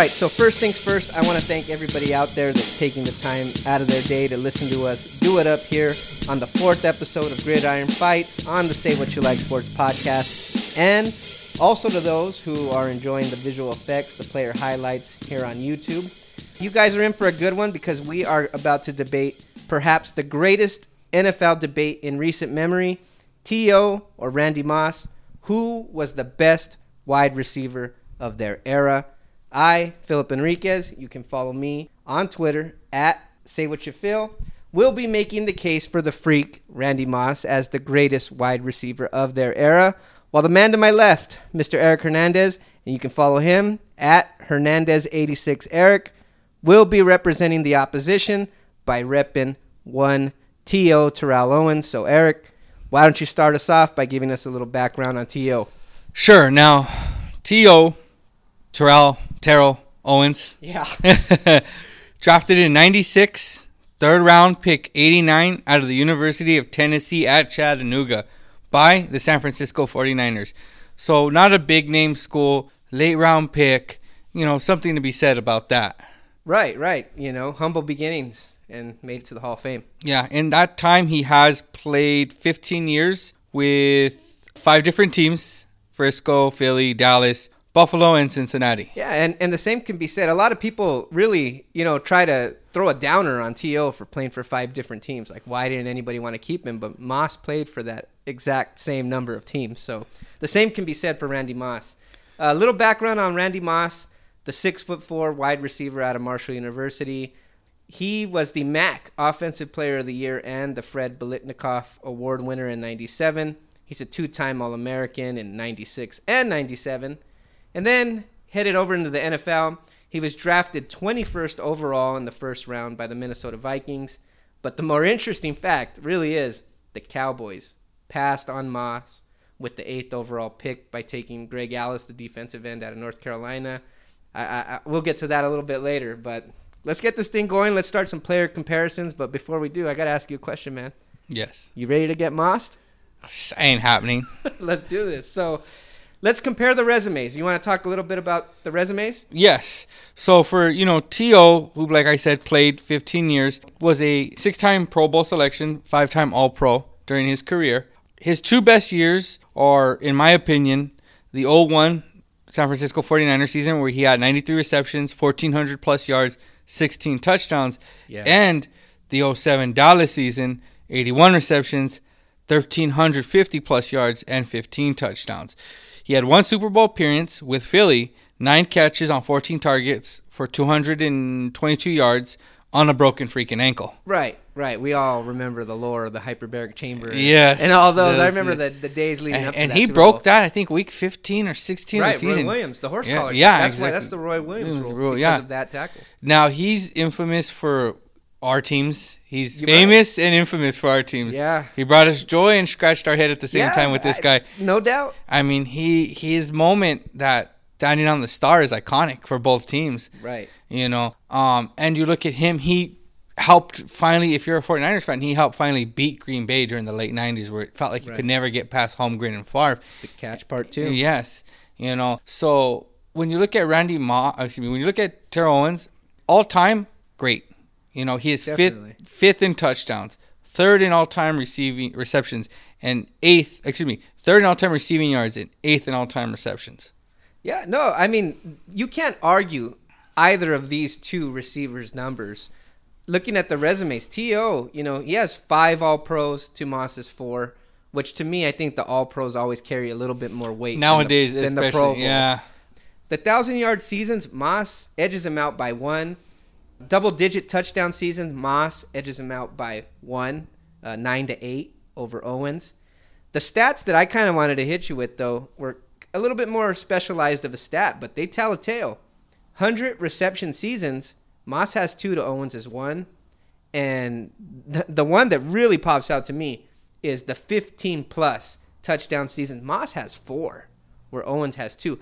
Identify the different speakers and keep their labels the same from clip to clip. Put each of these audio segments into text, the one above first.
Speaker 1: Right, so first things first, I want to thank everybody out there that's taking the time out of their day to listen to us do it up here on the fourth episode of Gridiron Fights on the Say What You Like Sports podcast. And also to those who are enjoying the visual effects, the player highlights here on YouTube. You guys are in for a good one because we are about to debate perhaps the greatest NFL debate in recent memory T.O. or Randy Moss. Who was the best wide receiver of their era? I, Philip Enriquez, you can follow me on Twitter at Say What You Feel. Will be making the case for the freak, Randy Moss, as the greatest wide receiver of their era. While the man to my left, Mr. Eric Hernandez, and you can follow him at Hernandez86Eric, will be representing the opposition by repping one T.O. Terrell Owens. So, Eric, why don't you start us off by giving us a little background on T.O.?
Speaker 2: Sure. Now, T.O. Terrell Terrell Owens.
Speaker 1: Yeah.
Speaker 2: Drafted in 96, third round pick 89 out of the University of Tennessee at Chattanooga by the San Francisco 49ers. So, not a big name school, late round pick, you know, something to be said about that.
Speaker 1: Right, right. You know, humble beginnings and made it to the Hall of Fame.
Speaker 2: Yeah, in that time, he has played 15 years with five different teams Frisco, Philly, Dallas, Buffalo and Cincinnati.
Speaker 1: Yeah, and, and the same can be said. A lot of people really, you know, try to throw a downer on T.O. for playing for five different teams. Like, why didn't anybody want to keep him? But Moss played for that exact same number of teams. So the same can be said for Randy Moss. A little background on Randy Moss, the six foot four wide receiver out of Marshall University. He was the MAC Offensive Player of the Year and the Fred Biletnikoff Award winner in 97. He's a two time All American in 96 and 97 and then headed over into the NFL. He was drafted 21st overall in the first round by the Minnesota Vikings. But the more interesting fact really is the Cowboys passed on Moss with the eighth overall pick by taking Greg Ellis, the defensive end out of North Carolina. I, I, I, we'll get to that a little bit later, but let's get this thing going. Let's start some player comparisons. But before we do, I got to ask you a question, man.
Speaker 2: Yes.
Speaker 1: You ready to get mossed?
Speaker 2: Ain't happening.
Speaker 1: let's do this. So let's compare the resumes. You want to talk a little bit about the resumes?
Speaker 2: Yes. So for you know T.O., who like I said played 15 years, was a six-time Pro Bowl selection, five-time All-Pro during his career. His two best years are, in my opinion, the 01 San Francisco 49er season where he had 93 receptions, 1400 plus yards, 16 touchdowns, yeah. and the 07 Dallas season, 81 receptions, 1350 plus yards and 15 touchdowns. He had one Super Bowl appearance with Philly, nine catches on 14 targets for 222 yards on a broken freaking ankle.
Speaker 1: Right, right. We all remember the lore of the hyperbaric chamber.
Speaker 2: Yes.
Speaker 1: And all those. I remember the, the days leading
Speaker 2: and,
Speaker 1: up to
Speaker 2: and he
Speaker 1: Super
Speaker 2: broke
Speaker 1: Bowl.
Speaker 2: that, I think, week 15 or 16
Speaker 1: right,
Speaker 2: of the season.
Speaker 1: Roy Williams, the horse
Speaker 2: Yeah,
Speaker 1: collar.
Speaker 2: yeah,
Speaker 1: that's
Speaker 2: exactly.
Speaker 1: why that's the Roy Williams rule,
Speaker 2: rule,
Speaker 1: because
Speaker 2: yeah.
Speaker 1: of that tackle.
Speaker 2: Now, he's infamous for our teams. He's
Speaker 1: You
Speaker 2: famous and infamous for our teams.
Speaker 1: Yeah.
Speaker 2: He brought us joy and scratched our head at the same
Speaker 1: Yeah,
Speaker 2: time with this
Speaker 1: I-
Speaker 2: guy.
Speaker 1: No doubt.
Speaker 2: I mean, he his moment that standing on the star is iconic for both teams.
Speaker 1: Right.
Speaker 2: You know, um, and you look at him, he helped finally, if you're a 49ers fan, he helped finally beat Green Bay during the late 90s where it felt like you
Speaker 1: Right.
Speaker 2: could never get past Holmgren and Favre.
Speaker 1: The catch part two.
Speaker 2: Yes. You know, so when you look at Randy Ma, excuse me, when you look at Terrell Owens, all time, great. You know, he is
Speaker 1: Definitely.
Speaker 2: fifth, fifth in touchdowns, third in all time receiving receptions, and eighth, excuse me, third in all time receiving yards, and eighth in all time receptions.
Speaker 1: Yeah, no, I mean, you can't argue either of these two receivers' numbers. Looking at the resumes, T.O., you know, he has five All Pros to Moss's four, which to me, I think the All Pros always carry a little bit more weight than the-
Speaker 2: Nowadays,
Speaker 1: than the, Pro Bowl.
Speaker 2: yeah.
Speaker 1: The thousand yard seasons, Moss edges him out by one. Double digit touchdown seasons, Moss edges him out by one, uh, nine to eight over Owens. The stats that I kind of wanted to hit you with, though, were a little bit more specialized of a stat, but they tell a tale. 100 reception seasons, Moss has two to Owens is one. And the, the one that really pops out to me is the 15 plus touchdown seasons. Moss has four, where Owens has two.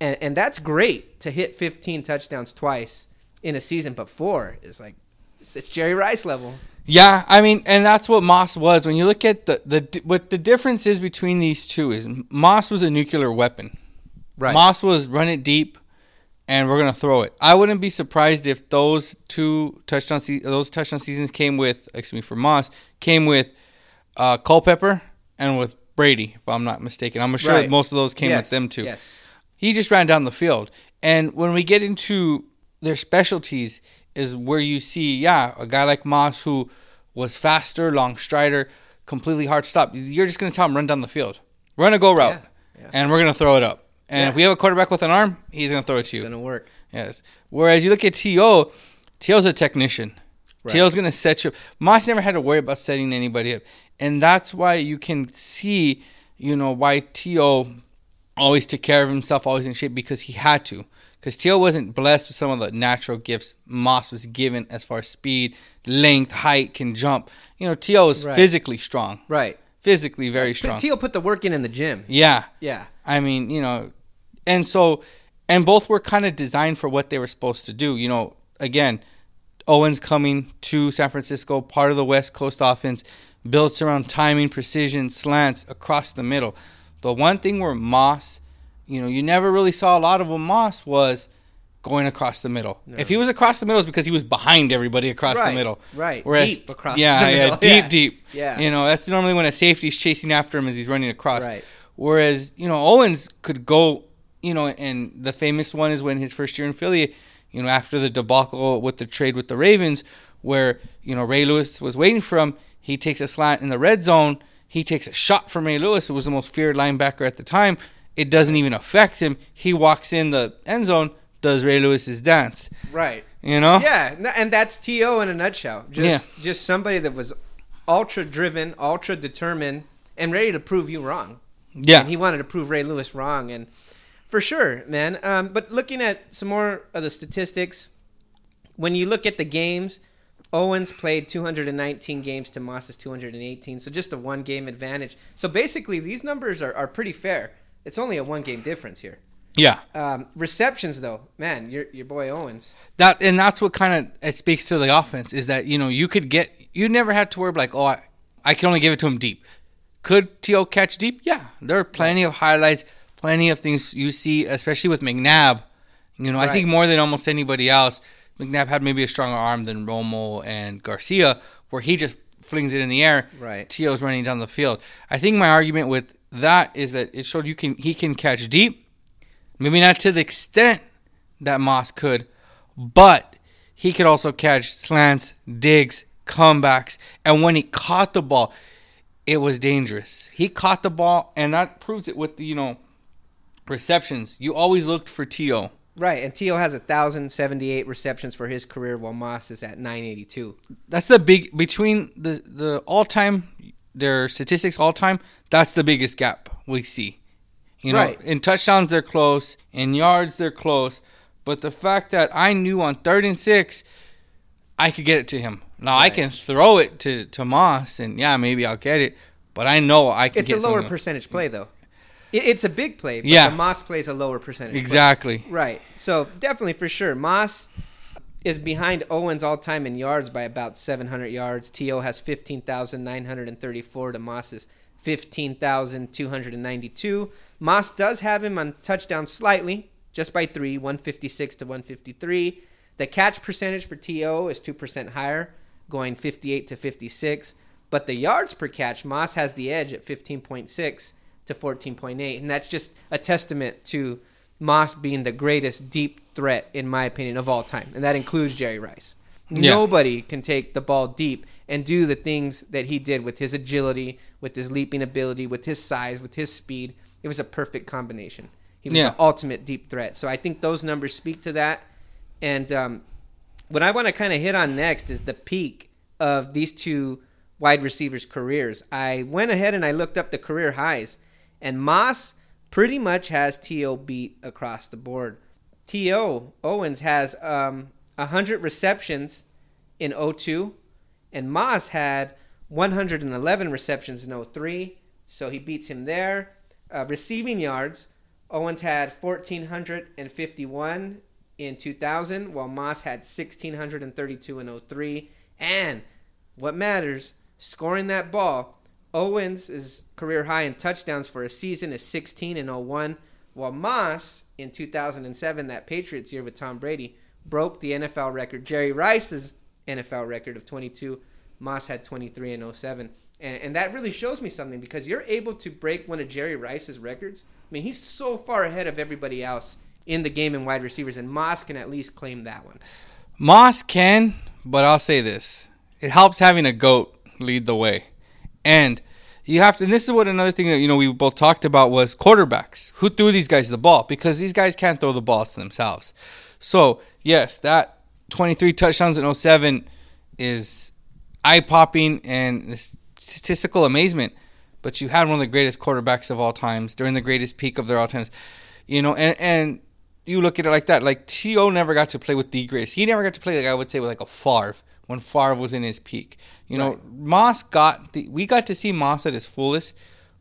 Speaker 1: And, and that's great to hit 15 touchdowns twice in a season, but four is like, it's, Jerry Rice level.
Speaker 2: Yeah, I mean, and that's what Moss was. When you look at the the what the difference is between these two is Moss was a nuclear weapon.
Speaker 1: Right.
Speaker 2: Moss was run it deep and we're gonna throw it. I wouldn't be surprised if those two touchdown se- those touchdown seasons came with excuse me for Moss came with uh, Culpepper and with Brady, if I'm not mistaken. I'm sure
Speaker 1: Right.
Speaker 2: most of those came
Speaker 1: yes.
Speaker 2: with them too.
Speaker 1: Yes.
Speaker 2: He just ran down the field. And when we get into their specialties, is where you see, yeah, a guy like Moss who was faster, long strider, completely hard stop. You're just going to tell him run down the field, run a go route,
Speaker 1: Yeah, yeah.
Speaker 2: and we're going to throw it up. And
Speaker 1: Yeah.
Speaker 2: if we have a quarterback with an arm, he's going to throw it to you.
Speaker 1: It's Gonna work.
Speaker 2: Yes. Whereas you look at T.O., T.O.'s a technician.
Speaker 1: Right.
Speaker 2: T.O.'s going to set you up. Moss never had to worry about setting anybody up. And that's why you can see, you know, why T.O. always took care of himself, always in shape, because he had to. Because T.O. wasn't blessed with some of the natural gifts Moss was given as far as speed, length, height, can jump. You know, T.O. is
Speaker 1: Right.
Speaker 2: physically strong.
Speaker 1: Right.
Speaker 2: Physically very strong.
Speaker 1: Teal put the work in in the gym.
Speaker 2: yeah.
Speaker 1: Yeah.
Speaker 2: I mean, you know, and so, and both were kind of designed for what they were supposed to do. You know, again, Owens coming to San Francisco, part of the West Coast offense, built around timing, precision, slants across the middle. The one thing where Moss, you know, you never really saw a lot of him, Moss was going across the middle. If he was across the middle, it's because he was behind everybody across
Speaker 1: Right,
Speaker 2: the middle.
Speaker 1: right.
Speaker 2: Whereas,
Speaker 1: Deep across
Speaker 2: yeah,
Speaker 1: the
Speaker 2: yeah,
Speaker 1: middle.
Speaker 2: deep,
Speaker 1: Yeah.
Speaker 2: deep.
Speaker 1: Yeah.
Speaker 2: You know, that's normally when a safety's chasing after him as he's running across.
Speaker 1: Right.
Speaker 2: Whereas, you know, Owens could go, you know, and the famous one is when his first year in Philly, you know, after the debacle with the trade with the Ravens, where, you know, Ray Lewis was waiting for him, he takes a slant in the red zone, he takes a shot from Ray Lewis, who was the most feared linebacker at the time. It doesn't even affect him. He walks in the end zone, does Ray Lewis's dance.
Speaker 1: Right.
Speaker 2: You know?
Speaker 1: Yeah, and that's T.O. in a nutshell. Just just somebody that was ultra driven, ultra determined, and ready to prove you wrong.
Speaker 2: Yeah.
Speaker 1: And he wanted to prove Ray Lewis wrong, and for sure, man. Um, but looking at some more of the statistics, when you look at the games, Owens played 219 games to Moss's 218, so just a one game advantage. So basically, these numbers are, are pretty fair. It's only a one game difference here.
Speaker 2: Yeah.
Speaker 1: Um, receptions, though, man, your your boy Owens.
Speaker 2: That and that's what kind of it speaks to the offense is that you know you could get you never had to worry like oh I, I can only give it to him deep. Could T.O. catch deep? Yeah, there are plenty of highlights, plenty of things you see, especially with McNabb. You know, I think more than almost anybody else, McNabb had maybe a stronger arm than Romo and Garcia, where he just flings it in the air.
Speaker 1: Right.
Speaker 2: T.O.'s running down the field. I think my argument with that is that it showed you can he can catch deep, maybe not to the extent that Moss could, but he could also catch slants, digs, comebacks, and when he caught the ball, it was dangerous. He caught the ball, and that proves it with the you know receptions. You always looked for To.
Speaker 1: Right, and Teal has 1,078 receptions for his career, while Moss is at 982.
Speaker 2: That's the big between the the all time their statistics all time. That's the biggest gap we see. You know,
Speaker 1: Right.
Speaker 2: in touchdowns they're close, in yards they're close, but the fact that I knew on third and six, I could get it to him. Now I can throw it to to Moss, and yeah, maybe I'll get it, but I know I can.
Speaker 1: It's a lower percentage play, though. It, it's a big play, but
Speaker 2: Yeah.
Speaker 1: the Moss plays a lower percentage. play.
Speaker 2: Exactly.
Speaker 1: Right. So definitely for sure, Moss is behind Owens all time in yards by about 700 yards. T.O. has 15,934 to Moss's 15,292. Moss does have him on touchdown slightly, just by three, 156 to 153. The catch percentage for T.O. is two percent higher, going 58 to 56. But the yards per catch, Moss has the edge at 15.6 to 14.8, and that's just a testament to Moss being the greatest deep threat, in my opinion, of all time, and that includes Jerry Rice.
Speaker 2: Yeah.
Speaker 1: Nobody can take the ball deep and do the things that he did with his agility, with his leaping ability, with his size, with his speed. It was a perfect combination. He was
Speaker 2: Yeah.
Speaker 1: the ultimate deep threat. So I think those numbers speak to that. And um, what I want to kind of hit on next is the peak of these two wide receivers' careers. I went ahead and I looked up the career highs, and Moss pretty much has T.O. beat across the board. T.O. Owens has um, 100 receptions in 02, and Moss had 111 receptions in 03, so he beats him there. Uh, receiving yards, Owens had 1,451 in 2000, while Moss had 1,632 in 03. And what matters, scoring that ball, Owens' is career high in touchdowns for a season is 16 in 01, While Moss in 2007, that Patriots year with Tom Brady, broke the NFL record, Jerry Rice's NFL record of 22. Moss had 23 and 07. And, and that really shows me something because you're able to break one of Jerry Rice's records. I mean, he's so far ahead of everybody else in the game in wide receivers, and Moss can at least claim that one.
Speaker 2: Moss can, but I'll say this: it helps having a goat lead the way, and you have to. And this is what another thing that you know we both talked about was quarterbacks. Who threw these guys the ball? Because these guys can't throw the balls to themselves. So yes, that 23 touchdowns in 07 is eye popping and statistical amazement. But you had one of the greatest quarterbacks of all times during the greatest peak of their all times. You know, and and you look at it like that. Like T.O. never got to play with the greatest. He never got to play like I would say with like a Favre when Favre was in his peak. You know, right. Moss got the, we got to see Moss at his fullest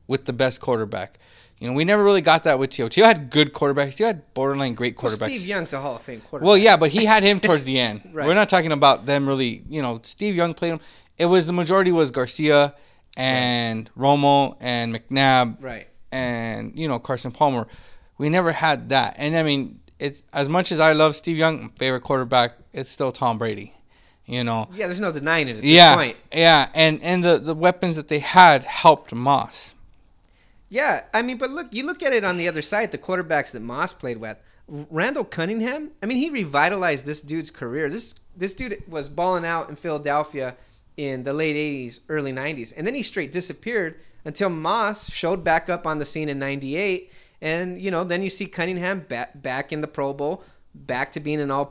Speaker 2: with the best quarterback. You know, we never really got that with T.O. T.O. had good quarterbacks. He had borderline great quarterbacks. Well,
Speaker 1: Steve Young's a Hall of Fame quarterback.
Speaker 2: Well, yeah, but he had him towards the end. right. We're not talking about them really. You know, Steve Young played him. It was the majority was Garcia and right. Romo and McNabb.
Speaker 1: Right.
Speaker 2: And you know Carson Palmer. We never had that. And I mean, it's as much as I love Steve Young, favorite quarterback, it's still Tom Brady. You know.
Speaker 1: Yeah, there's no denying it at this
Speaker 2: yeah,
Speaker 1: point.
Speaker 2: Yeah, and and the the weapons that they had helped Moss.
Speaker 1: Yeah, I mean, but look, you look at it on the other side, the quarterbacks that Moss played with. Randall Cunningham, I mean, he revitalized this dude's career. This this dude was balling out in Philadelphia in the late 80s, early 90s. And then he straight disappeared until Moss showed back up on the scene in 98 and, you know, then you see Cunningham back, back in the Pro Bowl, back to being an All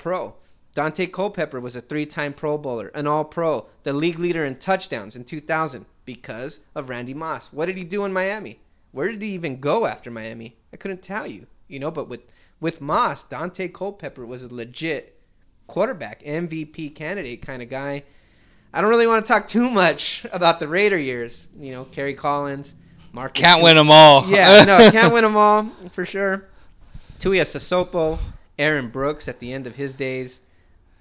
Speaker 1: Pro. Daunte Culpepper was a three time Pro Bowler, an All Pro, the league leader in touchdowns in 2000 because of Randy Moss. What did he do in Miami? Where did he even go after Miami? I couldn't tell you, you know, but with, with Moss, Daunte Culpepper was a legit quarterback, MVP candidate kind of guy. I don't really want to talk too much about the Raider years. You know, Kerry Collins,
Speaker 2: Mark can't win them all.
Speaker 1: Yeah, no, can't win them all for sure. Tuiasosopo, Aaron Brooks at the end of his days,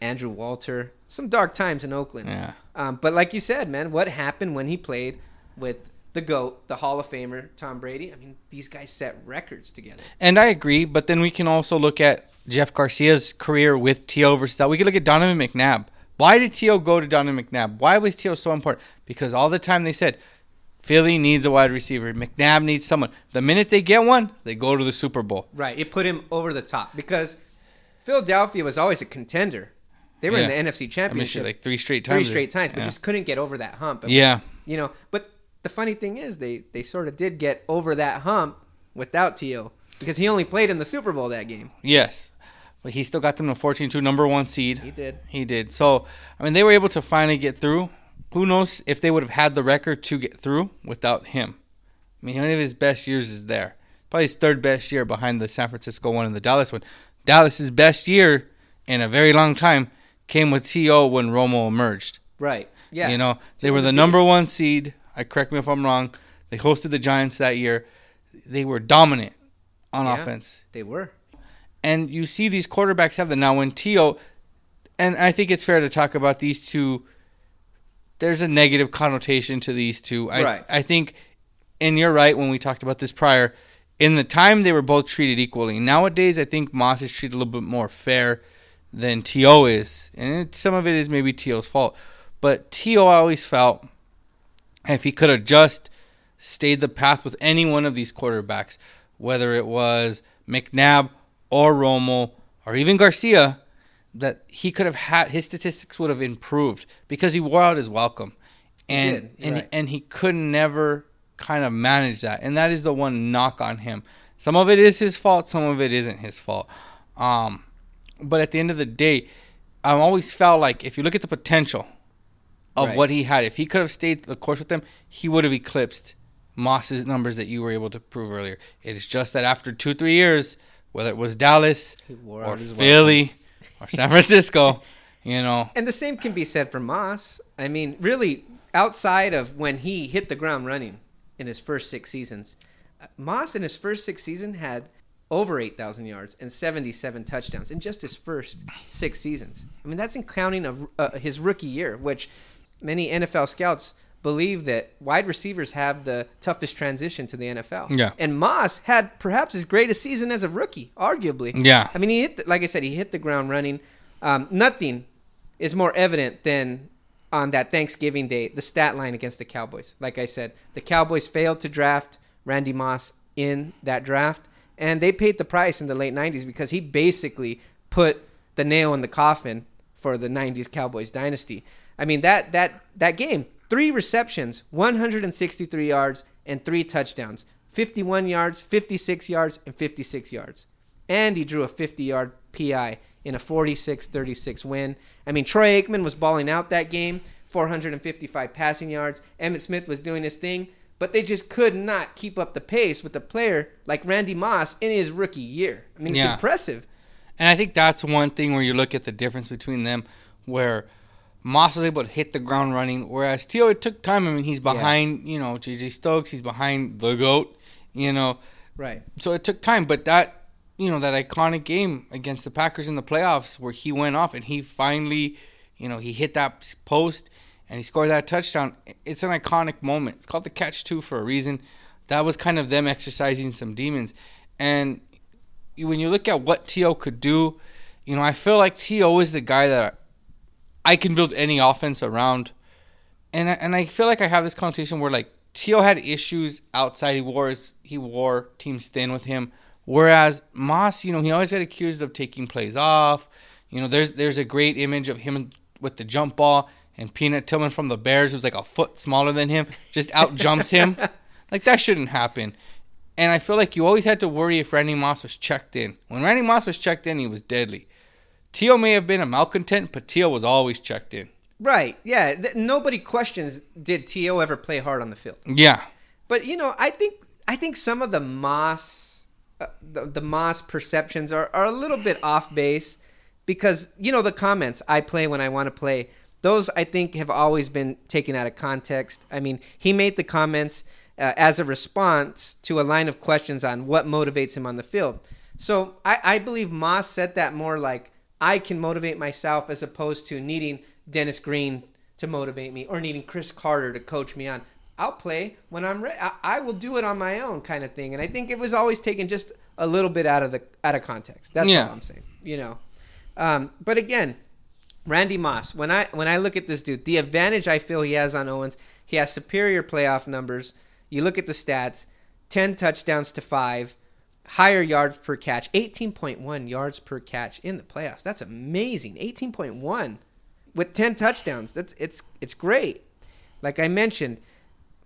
Speaker 1: Andrew Walter. Some dark times in Oakland.
Speaker 2: Yeah.
Speaker 1: Um, but like you said, man, what happened when he played with the GOAT, the Hall of Famer, Tom Brady? I mean, these guys set records together.
Speaker 2: And I agree, but then we can also look at Jeff Garcia's career with T.O. versus that. We could look at Donovan McNabb. Why did T.O. go to Donovan McNabb? Why was T.O. so important? Because all the time they said, Philly needs a wide receiver. McNabb needs someone. The minute they get one, they go to the Super Bowl.
Speaker 1: Right. It put him over the top because Philadelphia was always a contender. They were yeah. in the NFC Championship
Speaker 2: I mean, like three straight times.
Speaker 1: Three straight times, but yeah. just couldn't get over that hump.
Speaker 2: And, yeah.
Speaker 1: You know, but the funny thing is, they they sort of did get over that hump without T.O. because he only played in the Super Bowl that game.
Speaker 2: Yes. But he still got them to 14-2 number one seed.
Speaker 1: He did.
Speaker 2: He did. So, I mean, they were able to finally get through who knows if they would have had the record to get through without him. I mean, one of his best years is there. Probably his third best year behind the San Francisco one and the Dallas one. Dallas's best year in a very long time came with T.O. when Romo emerged.
Speaker 1: Right. Yeah.
Speaker 2: You know, they were the number one seed. I correct me if I'm wrong. They hosted the Giants that year. They were dominant on yeah, offense.
Speaker 1: They were.
Speaker 2: And you see these quarterbacks have that now when T.O. and I think it's fair to talk about these two there's a negative connotation to these two. I,
Speaker 1: right.
Speaker 2: I think, and you're right when we talked about this prior. In the time, they were both treated equally. Nowadays, I think Moss is treated a little bit more fair than T.O. is. And some of it is maybe T.O.'s fault. But T.O. always felt if he could have just stayed the path with any one of these quarterbacks, whether it was McNabb or Romo or even Garcia, that he could have had his statistics would have improved because he wore out his welcome, and and right. and he could never kind of manage that, and that is the one knock on him. Some of it is his fault, some of it isn't his fault. Um, but at the end of the day, I always felt like if you look at the potential of right. what he had, if he could have stayed the course with them, he would have eclipsed Moss's numbers that you were able to prove earlier. It is just that after two, three years, whether it was Dallas or Philly. Or San Francisco, you know.
Speaker 1: And the same can be said for Moss. I mean, really, outside of when he hit the ground running in his first six seasons, uh, Moss in his first six seasons had over 8,000 yards and 77 touchdowns in just his first six seasons. I mean, that's in counting of uh, his rookie year, which many NFL scouts believe that wide receivers have the toughest transition to the NFL.
Speaker 2: Yeah.
Speaker 1: And Moss had perhaps his greatest season as a rookie, arguably.
Speaker 2: Yeah.
Speaker 1: I mean, he hit, the, like I said, he hit the ground running. Um, nothing is more evident than on that Thanksgiving day, the stat line against the Cowboys. Like I said, the Cowboys failed to draft Randy Moss in that draft, and they paid the price in the late 90s because he basically put the nail in the coffin for the 90s Cowboys dynasty. I mean, that, that, that game, three receptions, 163 yards, and three touchdowns 51 yards, 56 yards, and 56 yards. And he drew a 50 yard PI in a 46 36 win. I mean, Troy Aikman was balling out that game, 455 passing yards. Emmitt Smith was doing his thing, but they just could not keep up the pace with a player like Randy Moss in his rookie year. I mean, it's
Speaker 2: Yeah.
Speaker 1: impressive.
Speaker 2: And I think that's one thing where you look at the difference between them, where Moss was able to hit the ground running, whereas T.O. it took time. I mean, he's behind, you know, JJ Stokes, he's behind the goat, you know,
Speaker 1: Right.
Speaker 2: so it took time. But that, you know, that iconic game against the Packers in the playoffs where he went off and he finally, you know, he hit that post and he scored that touchdown. It's an iconic moment. It's called the catch two for a reason. That was kind of them exercising some demons. And when you look at what T.O. could do, you know, I feel like T.O. is the guy that I can build any offense around. And I, and I feel like I have this connotation where like T.O. had issues outside. He wore his, he wore teams thin with him. Whereas Moss, you know, he always got accused of taking plays off. You know, there's there's a great image of him with the jump ball and Peanut Tillman from the Bears, who's like a foot smaller than him, just out jumps him. Like that shouldn't happen. And I feel like you always had to worry if Randy Moss was checked in. When Randy Moss was checked in, he was deadly. T.O. may have been a malcontent, but T.O. was always checked in.
Speaker 1: Right. Yeah. Th- nobody questions did T.O. ever play hard on the field.
Speaker 2: Yeah.
Speaker 1: But you know, I think I think some of the Moss uh, the, the Moss perceptions are, are a little bit off base because you know the comments I play when I want to play. Those I think have always been taken out of context. I mean, he made the comments uh, as a response to a line of questions on what motivates him on the field. So I, I believe Moss said that more like I can motivate myself as opposed to needing Dennis Green to motivate me or needing Cris Carter to coach me on. I'll play when I'm ready. I, I will do it on my own, kind of thing. And I think it was always taken just a little bit out of the out of context. That's
Speaker 2: Yeah.
Speaker 1: all I'm saying. You know, um, but again, Randy Moss. When I when I look at this dude, the advantage I feel he has on Owens, he has superior playoff numbers. You look at the stats: ten touchdowns to five, higher yards per catch, eighteen point one yards per catch in the playoffs. That's amazing. Eighteen point one with ten touchdowns. That's it's it's great. Like I mentioned,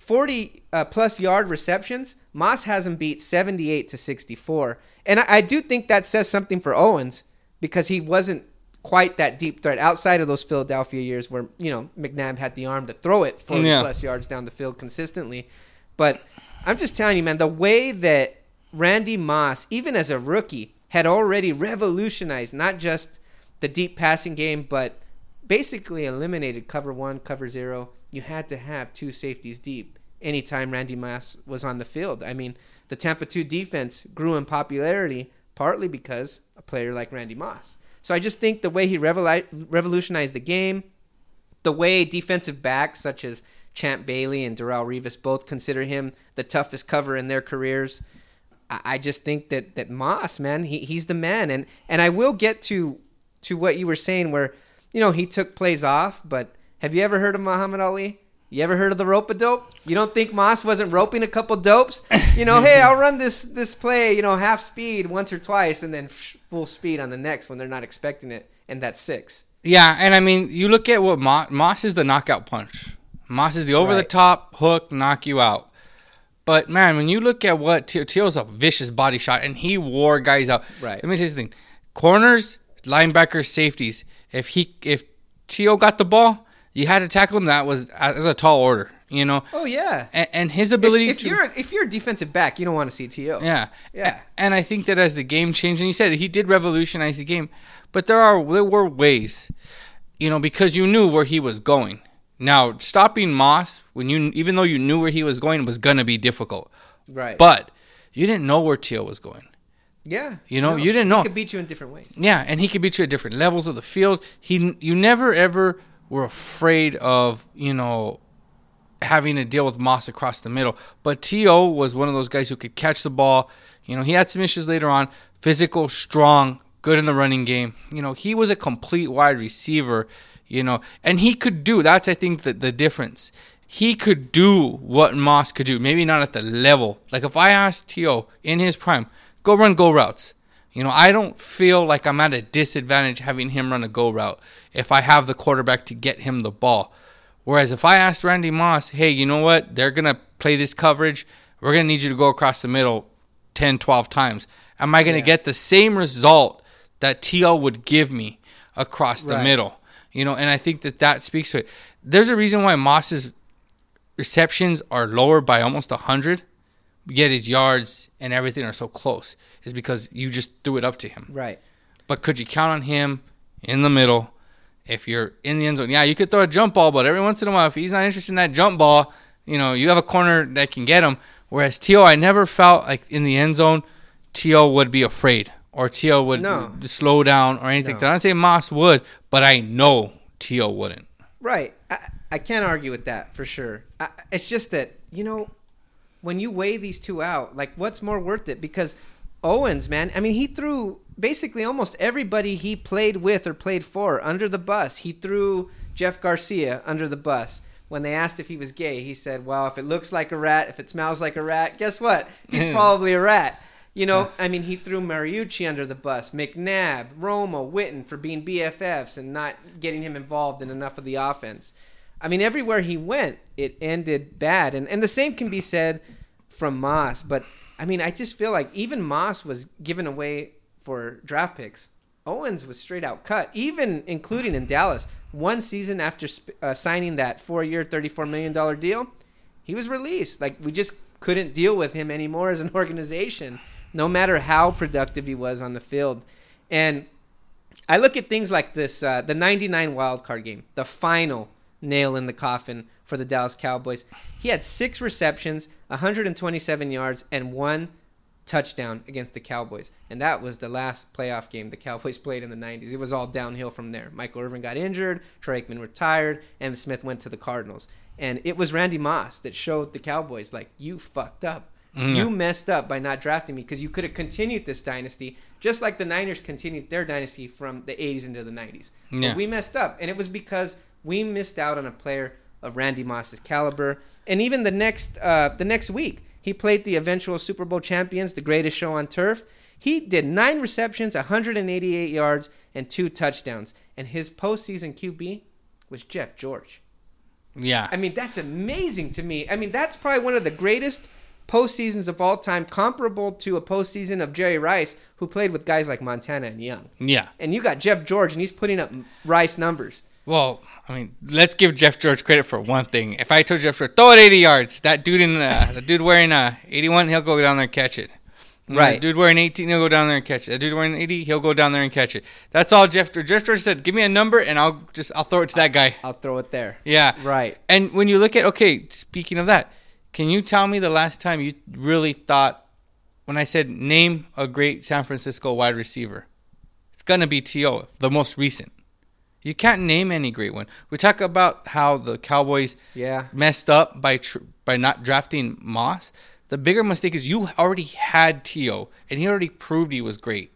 Speaker 1: 40 uh, plus yard receptions. Moss has him beat 78 to 64. And I, I do think that says something for Owens because he wasn't quite that deep threat outside of those Philadelphia years where, you know, McNabb had the arm to throw it 40
Speaker 2: Yeah.
Speaker 1: plus yards down the field consistently. But I'm just telling you, man, the way that Randy Moss, even as a rookie, had already revolutionized not just the deep passing game, but basically eliminated cover one, cover zero. You had to have two safeties deep anytime Randy Moss was on the field. I mean, the Tampa 2 defense grew in popularity partly because a player like Randy Moss. So I just think the way he revolutionized the game, the way defensive backs such as Champ Bailey and Darrelle Revis both consider him the toughest cover in their careers. I I just think that that Moss, man, he, he's the man, and and I will get to to what you were saying, where you know he took plays off. But have you ever heard of Muhammad Ali? You ever heard of the rope a dope? You don't think Moss wasn't roping a couple dopes? You know, hey, I'll run this this play, you know, half speed once or twice, and then full speed on the next when they're not expecting it, and that's six.
Speaker 2: Yeah, and I mean, you look at what Moss, Moss is the knockout punch. Moss is the over the top hook, knock you out. But man, when you look at what T.O., T.O.'s a vicious body shot, and he wore guys out.
Speaker 1: Right.
Speaker 2: Let me tell you something: corners, linebackers, safeties. If he if T.O. got the ball, you had to tackle him. That was uh, as a tall order, you know.
Speaker 1: Oh yeah.
Speaker 2: And, and his ability
Speaker 1: if
Speaker 2: to
Speaker 1: you're if you're a defensive back, you don't want to see To.
Speaker 2: yeah.
Speaker 1: Yeah.
Speaker 2: And I think that as the game changed, and he said he did revolutionize the game, but there are there were ways, you know, because you knew where he was going. Now stopping Moss when you even though you knew where he was going was gonna be difficult,
Speaker 1: Right.
Speaker 2: but you didn't know where Teal was going.
Speaker 1: yeah.
Speaker 2: You know, you didn't know.
Speaker 1: He could beat you in different ways.
Speaker 2: Yeah, and he could beat you at different levels of the field. He, you never ever were afraid of, you know, having to deal with Moss across the middle. But T.O. was one of those guys who could catch the ball. You know, he had some issues later on. Physical, strong, good in the running game. You know, he was a complete wide receiver, you know, and he could do that's I think the, the difference. He could do what Moss could do, maybe not at the level. Like if I asked T.O. in his prime, go run go routes. You know, I don't feel like I'm at a disadvantage having him run a go route if I have the quarterback to get him the ball. Whereas if I asked Randy Moss, hey, you know what? They're going to play this coverage. We're going to need you to go across the middle 10, 12 times. Am I going to yeah. get the same result that TL would give me across the right. middle? You know, and I think that that speaks to it. There's a reason why Moss's receptions are lower by almost 100, yet his yards and everything are so close. Is because you just threw it up to him.
Speaker 1: Right.
Speaker 2: But could you count on him in the middle if you're in the end zone, yeah, you could throw a jump ball, but every once in a while, if he's not interested in that jump ball, you know, you have a corner that can get him. Whereas T.O., I never felt like in the end zone, T.O. would be afraid or T.O. would no. slow down or anything. No. I don't say Moss would, but I know T.O. wouldn't.
Speaker 1: Right. I, I can't argue with that for sure. I, it's just that, you know, when you weigh these two out, like what's more worth it? Because Owens, man, I mean, he threw basically almost everybody he played with or played for under the bus. He threw Jeff Garcia under the bus. When they asked if he was gay, he said, "Well, if it looks like a rat, if it smells like a rat, guess what? He's hmm. probably a rat." You know, I mean, he threw Mariucci under the bus, McNabb, Romo, Witten for being BFFs and not getting him involved in enough of the offense. I mean, everywhere he went, it ended bad. And, and the same can be said from Moss. But, I mean, I just feel like even Moss was given away for draft picks. Owens was straight out cut, even including in Dallas. One season after uh, signing that four-year, thirty-four million dollar deal, he was released. Like we just couldn't deal with him anymore as an organization, no matter how productive he was on the field. And I look at things like this: uh, the '99 wild card game, the final nail in the coffin for the Dallas Cowboys. He had six receptions, 127 yards, and one touchdown against the Cowboys. And that was the last playoff game the Cowboys played in the 90s. It was all downhill from there. Michael Irvin got injured, Troy Aikman retired, and Smith went to the Cardinals. And it was Randy Moss that showed the Cowboys, like, you fucked up. Mm. You messed up by not drafting me because you could have continued this dynasty just like the Niners continued their dynasty from the 80s into the 90s. Yeah. But we messed up. And it was because we missed out on a player of Randy Moss's caliber. And even the next uh, the next week, he played the eventual Super Bowl champions, the greatest show on turf. He did nine receptions, 188 yards, and two touchdowns. And his postseason QB was Jeff George.
Speaker 2: Yeah.
Speaker 1: I mean, that's amazing to me. I mean, that's probably one of the greatest postseasons of all time, comparable to a postseason of Jerry Rice, who played with guys like Montana and Young.
Speaker 2: Yeah.
Speaker 1: And you got Jeff George, and he's putting up Rice numbers.
Speaker 2: Well, I mean, let's give Jeff George credit for one thing. If I told Jeff George, throw it 80 yards, that dude in uh, the dude wearing uh, 81, he'll go down there and catch it. And right. dude wearing 18, he'll go down there and catch it. That dude wearing 80, he'll go down there and catch it. That's all Jeff George. Jeff George said, "Give me a number, and I'll just I'll throw it to that guy.
Speaker 1: I'll throw it there."
Speaker 2: Yeah.
Speaker 1: Right.
Speaker 2: And when you look at okay, speaking of that, can you tell me the last time you really thought when I said name a great San Francisco wide receiver? It's gonna be T.O., the most recent. You can't name any great one. We talk about how the Cowboys
Speaker 1: yeah.
Speaker 2: messed up by tr- by not drafting Moss. The bigger mistake is you already had T.O. and he already proved he was great.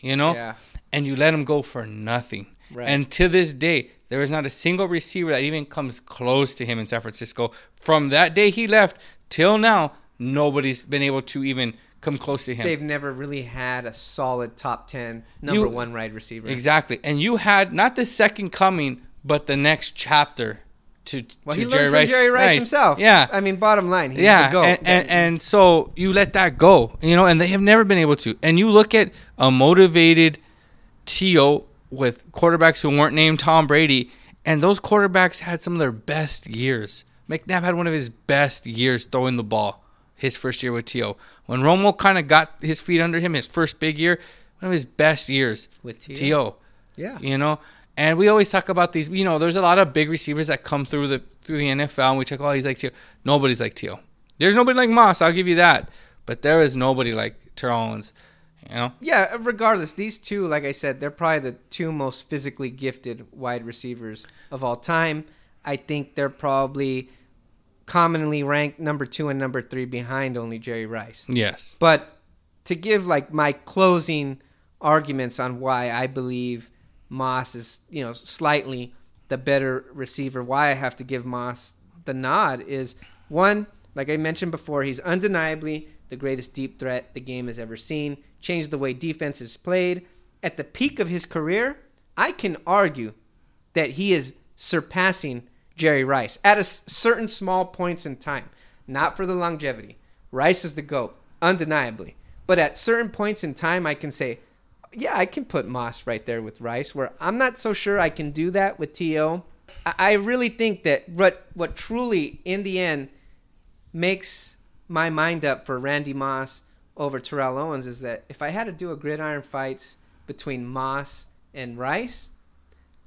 Speaker 2: You know?
Speaker 1: Yeah.
Speaker 2: And you let him go for nothing. Right. And to this day, there is not a single receiver that even comes close to him in San Francisco. From that day he left till now, nobody's been able to even come close to him.
Speaker 1: They've never really had a solid top 10 number you, one wide receiver.
Speaker 2: Exactly. And you had not the second coming, but the next chapter to,
Speaker 1: well,
Speaker 2: to Jerry
Speaker 1: Rice. Jerry Rice, Rice, himself.
Speaker 2: Yeah.
Speaker 1: I mean, bottom line,
Speaker 2: yeah. And, and, and, so you let that go, you know, and they have never been able to. And you look at a motivated T.O. with quarterbacks who weren't named Tom Brady, and those quarterbacks had some of their best years. McNabb had one of his best years throwing the ball his first year with T.O. When Romo kind of got his feet under him, his first big year, one of his best years
Speaker 1: with
Speaker 2: T.O.
Speaker 1: Yeah.
Speaker 2: You know, and we always talk about these. You know, there's a lot of big receivers that come through the through the NFL, and we check, oh, he's like T.O. Nobody's like T.O. There's nobody like Moss. I'll give you that. But there is nobody like Terrell Owens. You know?
Speaker 1: Yeah. Regardless, these two, like I said, they're probably the two most physically gifted wide receivers of all time. I think they're probably commonly ranked number two and number three behind only Jerry Rice.
Speaker 2: Yes.
Speaker 1: But to give like my closing arguments on why I believe Moss is, you know, slightly the better receiver, why I have to give Moss the nod is one, like I mentioned before, he's undeniably the greatest deep threat the game has ever seen, changed the way defense is played. At the peak of his career, I can argue that he is surpassing Jerry Rice at a certain small points in time, not for the longevity. Rice is the GOAT, undeniably. But at certain points in time, I can say, yeah, I can put Moss right there with Rice, where I'm not so sure I can do that with T.O. I I really think that what, what truly, in the end, makes my mind up for Randy Moss over Terrell Owens is that if I had to do a gridiron fights between Moss and Rice,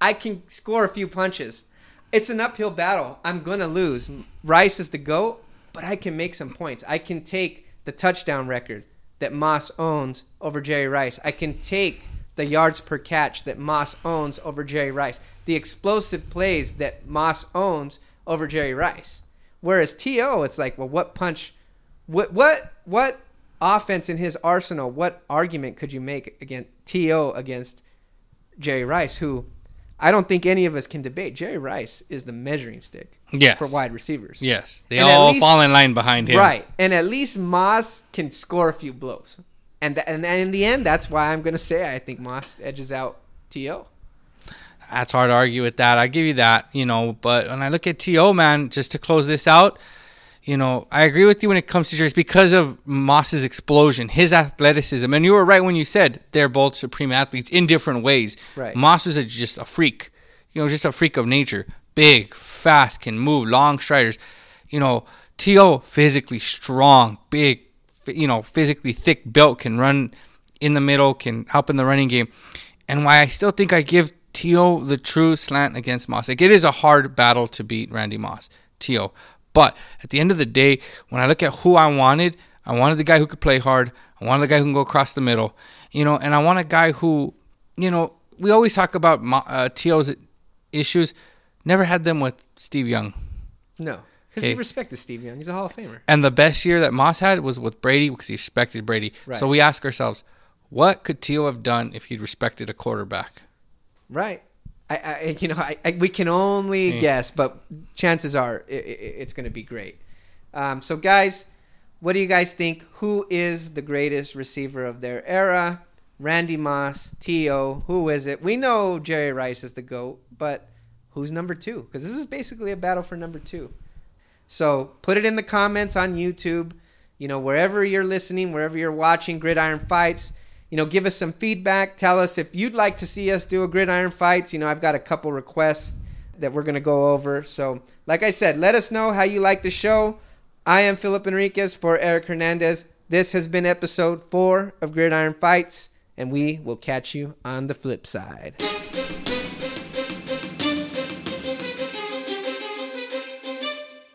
Speaker 1: I can score a few punches. It's an uphill battle. I'm gonna lose. Rice is the goat, but I can make some points. I can take the touchdown record that Moss owns over Jerry Rice. I can take the yards per catch that Moss owns over Jerry Rice. The explosive plays that Moss owns over Jerry Rice. Whereas T.O., it's like, well, what punch, what what what offense in his arsenal? What argument could you make against T.O. against Jerry Rice, who I don't think any of us can debate. Jerry Rice is the measuring stick
Speaker 2: Yes.
Speaker 1: for wide receivers.
Speaker 2: Yes. They
Speaker 1: And
Speaker 2: all
Speaker 1: least-
Speaker 2: fall in line behind him.
Speaker 1: Right. And at least Moss can score a few blows. And, th- and in the end, that's why I'm going to say I think Moss edges out T.O.
Speaker 2: That's hard to argue with that. I give you that, you know. But when I look at T.O. man, just to close this out, you know, I agree with you when it comes to Jerry's because of Moss's explosion, his athleticism, and you were right when you said they're both supreme athletes in different ways.
Speaker 1: Right.
Speaker 2: Moss is a, just a freak, you know, just a freak of nature. Big, fast, can move, long striders. You know, T.O. physically strong, big, you know, physically thick built, can run in the middle, can help in the running game. And why I still think I give T.O. the true slant against Moss. Like, it is a hard battle to beat Randy Moss, T.O. But at the end of the day, when I look at who I wanted, I wanted the guy who could play hard. I wanted the guy who can go across the middle, you know, and I want a guy who, you know, we always talk about uh, T.O.'s issues. Never had them with Steve Young.
Speaker 1: No. Because he respected Steve Young. He's a Hall of Famer.
Speaker 2: And the best year that Moss had was with Brady because he respected Brady.
Speaker 1: Right.
Speaker 2: So we ask ourselves, what could T.O. have done if he'd respected a quarterback?
Speaker 1: Right. I, I you know, I, I, we can only
Speaker 2: Yeah.
Speaker 1: guess, but chances are i i it's going to be great. Um, so, guys, what do you guys think? Who is the greatest receiver of their era? Randy Moss, T.O., who is it? We know Jerry Rice is the GOAT, but who's number two? Because this is basically a battle for number two. So put it in the comments on YouTube. You know, wherever you're listening, wherever you're watching Gridiron Fights, you know, give us some feedback. Tell us if you'd like to see us do a Gridiron Fights. You know, I've got a couple requests that we're going to go over. So, like I said, let us know how you like the show. I am Philip Enriquez for Eric Hernandez. This has been episode four of Gridiron Fights, and we will catch you on the flip side.